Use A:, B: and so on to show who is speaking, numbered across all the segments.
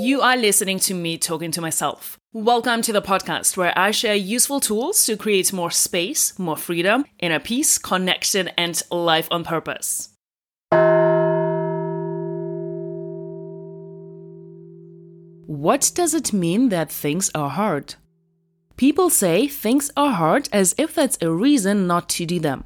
A: You are listening to me talking to myself. Welcome to the podcast where I share useful tools to create more space, more freedom, inner peace, connection, and life on purpose. What does it mean that things are hard? People say things are hard as if that's a reason not to do them.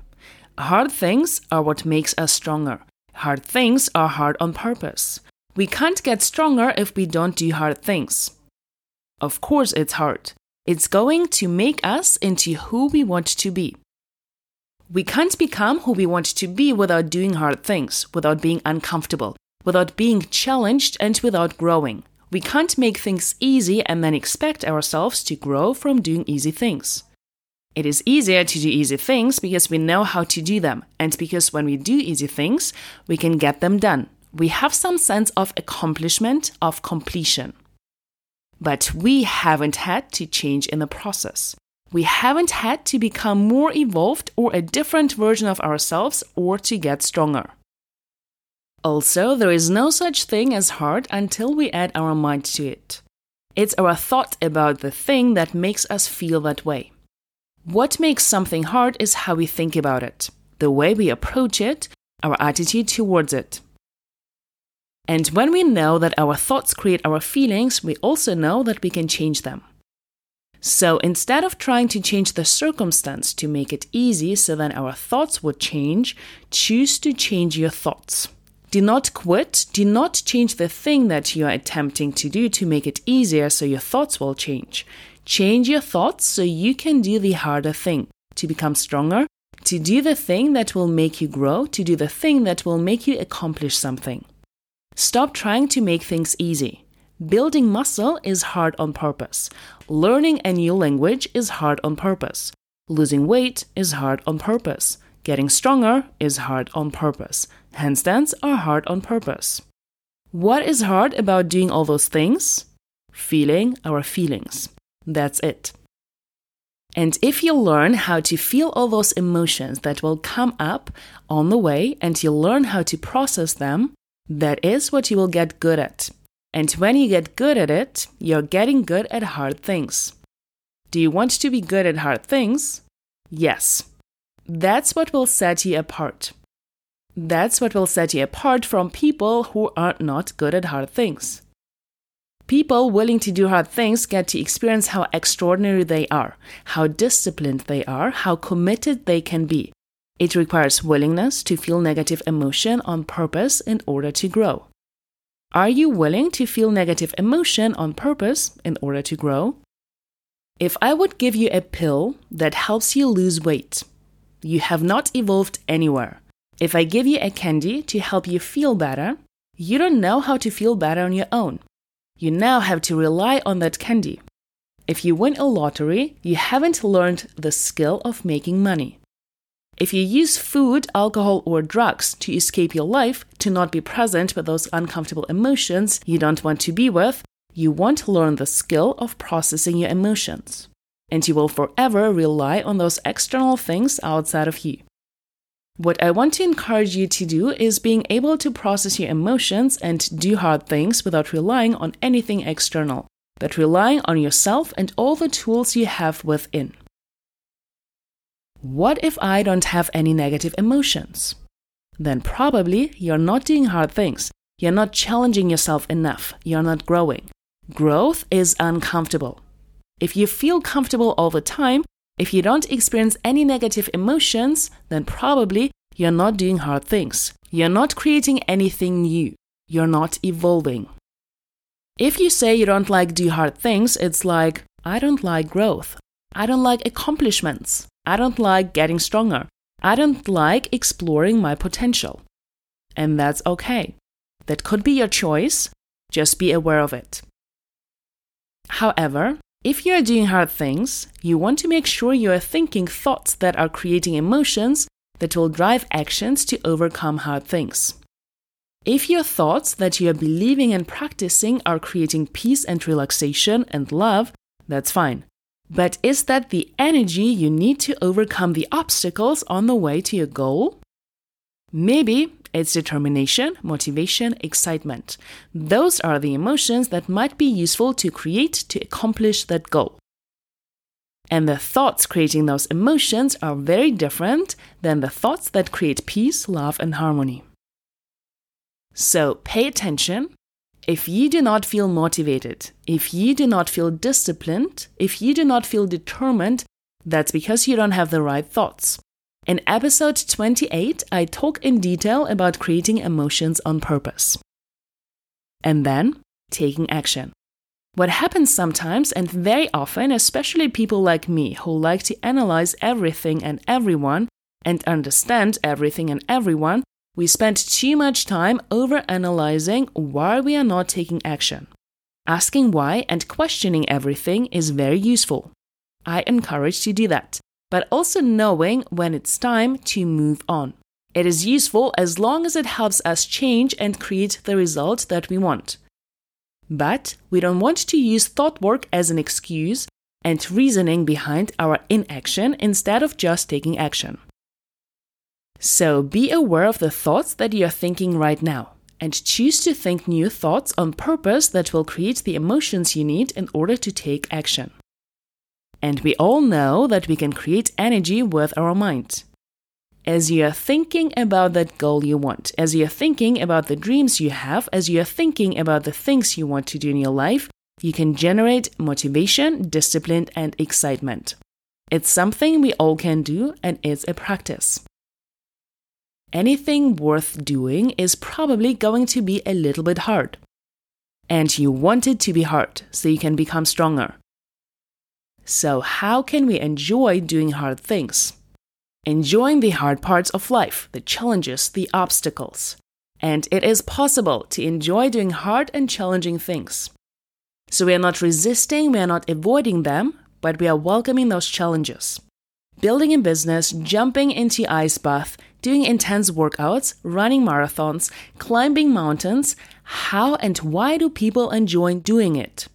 A: Hard things are what makes us stronger. Hard things are hard on purpose. We can't get stronger if we don't do hard things. Of course, it's hard. It's going to make us into who we want to be. We can't become who we want to be without doing hard things, without being uncomfortable, without being challenged, and without growing. We can't make things easy and then expect ourselves to grow from doing easy things. It is easier to do easy things because we know how to do them, and because when we do easy things, we can get them done we have some sense of accomplishment, of completion. But we haven't had to change in the process. We haven't had to become more evolved or a different version of ourselves or to get stronger. Also, there is no such thing as hard until we add our mind to it. It's our thought about the thing that makes us feel that way. What makes something hard is how we think about it, the way we approach it, our attitude towards it. And when we know that our thoughts create our feelings, we also know that we can change them. So instead of trying to change the circumstance to make it easy so that our thoughts would change, choose to change your thoughts. Do not quit. Do not change the thing that you are attempting to do to make it easier so your thoughts will change. Change your thoughts so you can do the harder thing to become stronger, to do the thing that will make you grow, to do the thing that will make you accomplish something. Stop trying to make things easy. Building muscle is hard on purpose. Learning a new language is hard on purpose. Losing weight is hard on purpose. Getting stronger is hard on purpose. Handstands are hard on purpose. What is hard about doing all those things? Feeling our feelings. That's it. And if you learn how to feel all those emotions that will come up on the way and you learn how to process them, that is what you will get good at. And when you get good at it, you're getting good at hard things. Do you want to be good at hard things? Yes. That's what will set you apart. That's what will set you apart from people who are not good at hard things. People willing to do hard things get to experience how extraordinary they are, how disciplined they are, how committed they can be, it requires willingness to feel negative emotion on purpose in order to grow. Are you willing to feel negative emotion on purpose in order to grow? If I would give you a pill that helps you lose weight, you have not evolved anywhere. If I give you a candy to help you feel better, you don't know how to feel better on your own. You now have to rely on that candy. If you win a lottery, you haven't learned the skill of making money. If you use food, alcohol, or drugs to escape your life, to not be present with those uncomfortable emotions you don't want to be with, you won't learn the skill of processing your emotions. And you will forever rely on those external things outside of you. What I want to encourage you to do is being able to process your emotions and do hard things without relying on anything external, but relying on yourself and all the tools you have within. What if I don't have any negative emotions? Then probably you're not doing hard things. You're not challenging yourself enough. You're not growing. Growth is uncomfortable. If you feel comfortable all the time, if you don't experience any negative emotions, then probably you're not doing hard things. You're not creating anything new. You're not evolving. If you say you don't like do hard things, it's like, I don't like growth. I don't like accomplishments. I don't like getting stronger. I don't like exploring my potential. And that's okay. That could be your choice. Just be aware of it. However, if you are doing hard things, you want to make sure you are thinking thoughts that are creating emotions that will drive actions to overcome hard things. If your thoughts that you are believing and practicing are creating peace and relaxation and love, that's fine. But is that the energy you need to overcome the obstacles on the way to your goal? Maybe It's determination, motivation, excitement. Those are the emotions that might be useful to create to accomplish that goal. And the thoughts creating those emotions are very different than the thoughts that create peace, love, and harmony. So pay attention. If you do not feel motivated, if you do not feel disciplined, if you do not feel determined, that's because you don't have the right thoughts. In episode 28, I talk in detail about creating emotions on purpose. And then, taking action. What happens sometimes and very often, especially people like me who like to analyze everything and everyone and understand everything and everyone, we spend too much time over analyzing why we are not taking action. Asking why and questioning everything is very useful. I encourage to do that but also knowing when it's time to move on. It is useful as long as it helps us change and create the result that we want. But we don't want to use thought work as an excuse and reasoning behind our inaction instead of just taking action. So be aware of the thoughts that you are thinking right now and choose to think new thoughts on purpose that will create the emotions you need in order to take action. And we all know that we can create energy with our mind. As you are thinking about that goal you want, as you are thinking about the dreams you have, as you are thinking about the things you want to do in your life, you can generate motivation, discipline, and excitement. It's something we all can do, and it's a practice. Anything worth doing is probably going to be a little bit hard. And you want it to be hard so you can become stronger. So, how can we enjoy doing hard things? Enjoying the hard parts of life, the challenges, the obstacles. And it is possible to enjoy doing hard and challenging things. So, we are not resisting, we are not avoiding them, but we are welcoming those challenges. Building a business, jumping into ice bath, doing intense workouts, running marathons, climbing mountains, how and why do people enjoy doing it?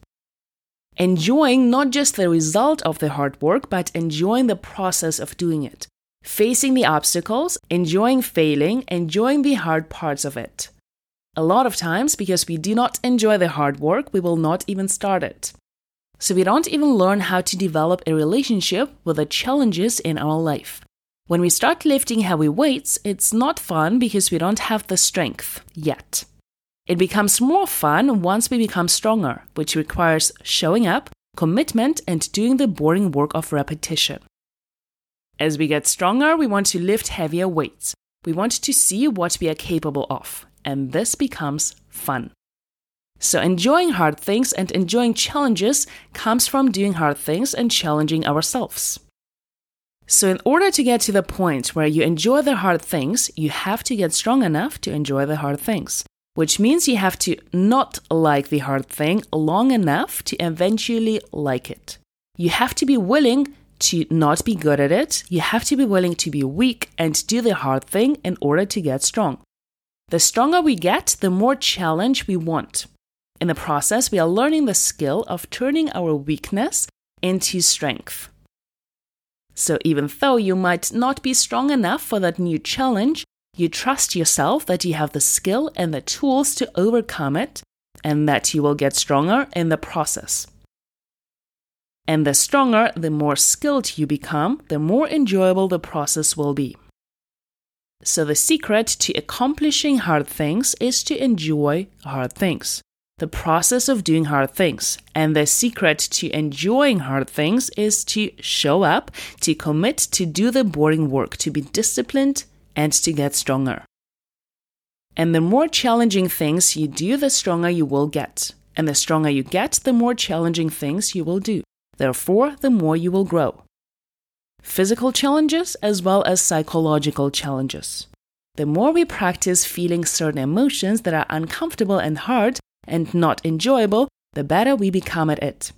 A: enjoying not just the result of the hard work, but enjoying the process of doing it, facing the obstacles, enjoying failing, enjoying the hard parts of it. A lot of times, because we do not enjoy the hard work, we will not even start it. So we don't even learn how to develop a relationship with the challenges in our life. When we start lifting heavy weights, it's not fun because we don't have the strength yet. It becomes more fun once we become stronger, which requires showing up, commitment, and doing the boring work of repetition. As we get stronger, we want to lift heavier weights. We want to see what we are capable of, and this becomes fun. So, enjoying hard things and enjoying challenges comes from doing hard things and challenging ourselves. So, in order to get to the point where you enjoy the hard things, you have to get strong enough to enjoy the hard things which means you have to not like the hard thing long enough to eventually like it. You have to be willing to not be good at it. You have to be willing to be weak and do the hard thing in order to get strong. The stronger we get, the more challenge we want. In the process, we are learning the skill of turning our weakness into strength. So, even though you might not be strong enough for that new challenge, you trust yourself that you have the skill and the tools to overcome it, and that you will get stronger in the process. And the stronger, the more skilled you become, the more enjoyable the process will be. So, the secret to accomplishing hard things is to enjoy hard things, the process of doing hard things. And the secret to enjoying hard things is to show up, to commit to do the boring work, to be disciplined, and to get stronger. And the more challenging things you do, the stronger you will get. And the stronger you get, the more challenging things you will do. Therefore, the more you will grow. Physical challenges as well as psychological challenges. The more we practice feeling certain emotions that are uncomfortable and hard and not enjoyable, the better we become at it.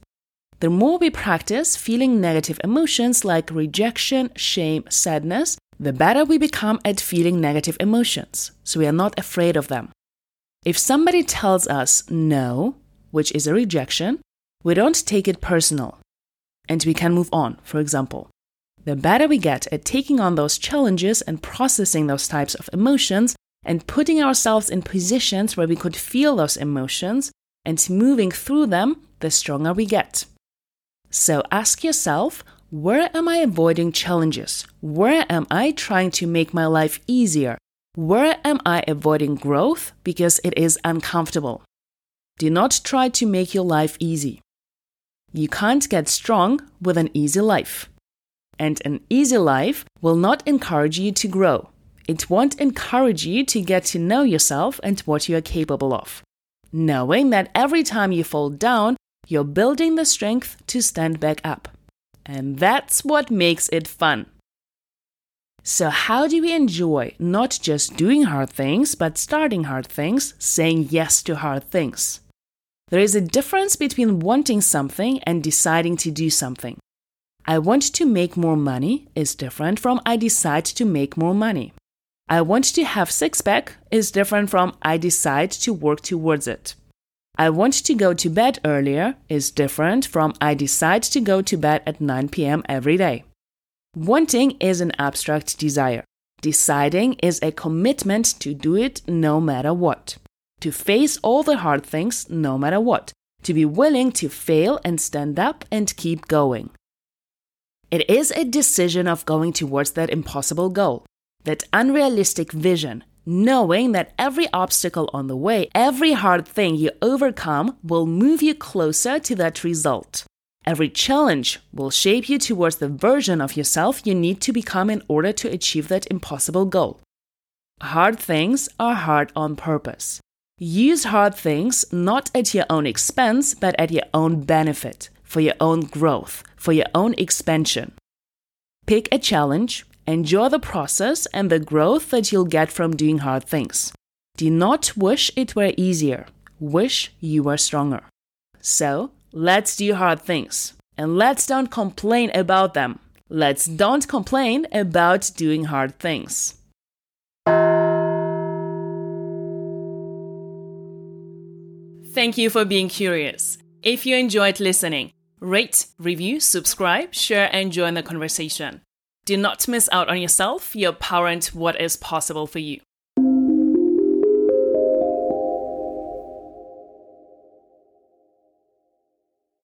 A: The more we practice feeling negative emotions like rejection, shame, sadness, the better we become at feeling negative emotions, so we are not afraid of them. If somebody tells us no, which is a rejection, we don't take it personal, and we can move on, for example. The better we get at taking on those challenges and processing those types of emotions, and putting ourselves in positions where we could feel those emotions and moving through them, the stronger we get. So ask yourself where am I avoiding challenges? Where am I trying to make my life easier? Where am I avoiding growth because it is uncomfortable? Do not try to make your life easy. You can't get strong with an easy life. And an easy life will not encourage you to grow. It won't encourage you to get to know yourself and what you are capable of. Knowing that every time you fall down, you're building the strength to stand back up. And that's what makes it fun. So, how do we enjoy not just doing hard things, but starting hard things, saying yes to hard things? There is a difference between wanting something and deciding to do something. I want to make more money is different from I decide to make more money. I want to have six pack is different from I decide to work towards it. I want to go to bed earlier is different from I decide to go to bed at 9 pm every day. Wanting is an abstract desire. Deciding is a commitment to do it no matter what. To face all the hard things no matter what. To be willing to fail and stand up and keep going. It is a decision of going towards that impossible goal, that unrealistic vision, knowing that every obstacle on the way, every hard thing you overcome will move you closer to that result. Every challenge will shape you towards the version of yourself you need to become in order to achieve that impossible goal. Hard things are hard on purpose. Use hard things not at your own expense, but at your own benefit, for your own growth, for your own expansion. Pick a challenge, Enjoy the process and the growth that you'll get from doing hard things. Do not wish it were easier. Wish you were stronger. So, let's do hard things. And let's don't complain about them. Let's don't complain about doing hard things. Thank you for being curious. If you enjoyed listening, rate, review, subscribe, share, and join the conversation. Do not miss out on yourself, your power, and what is possible for you.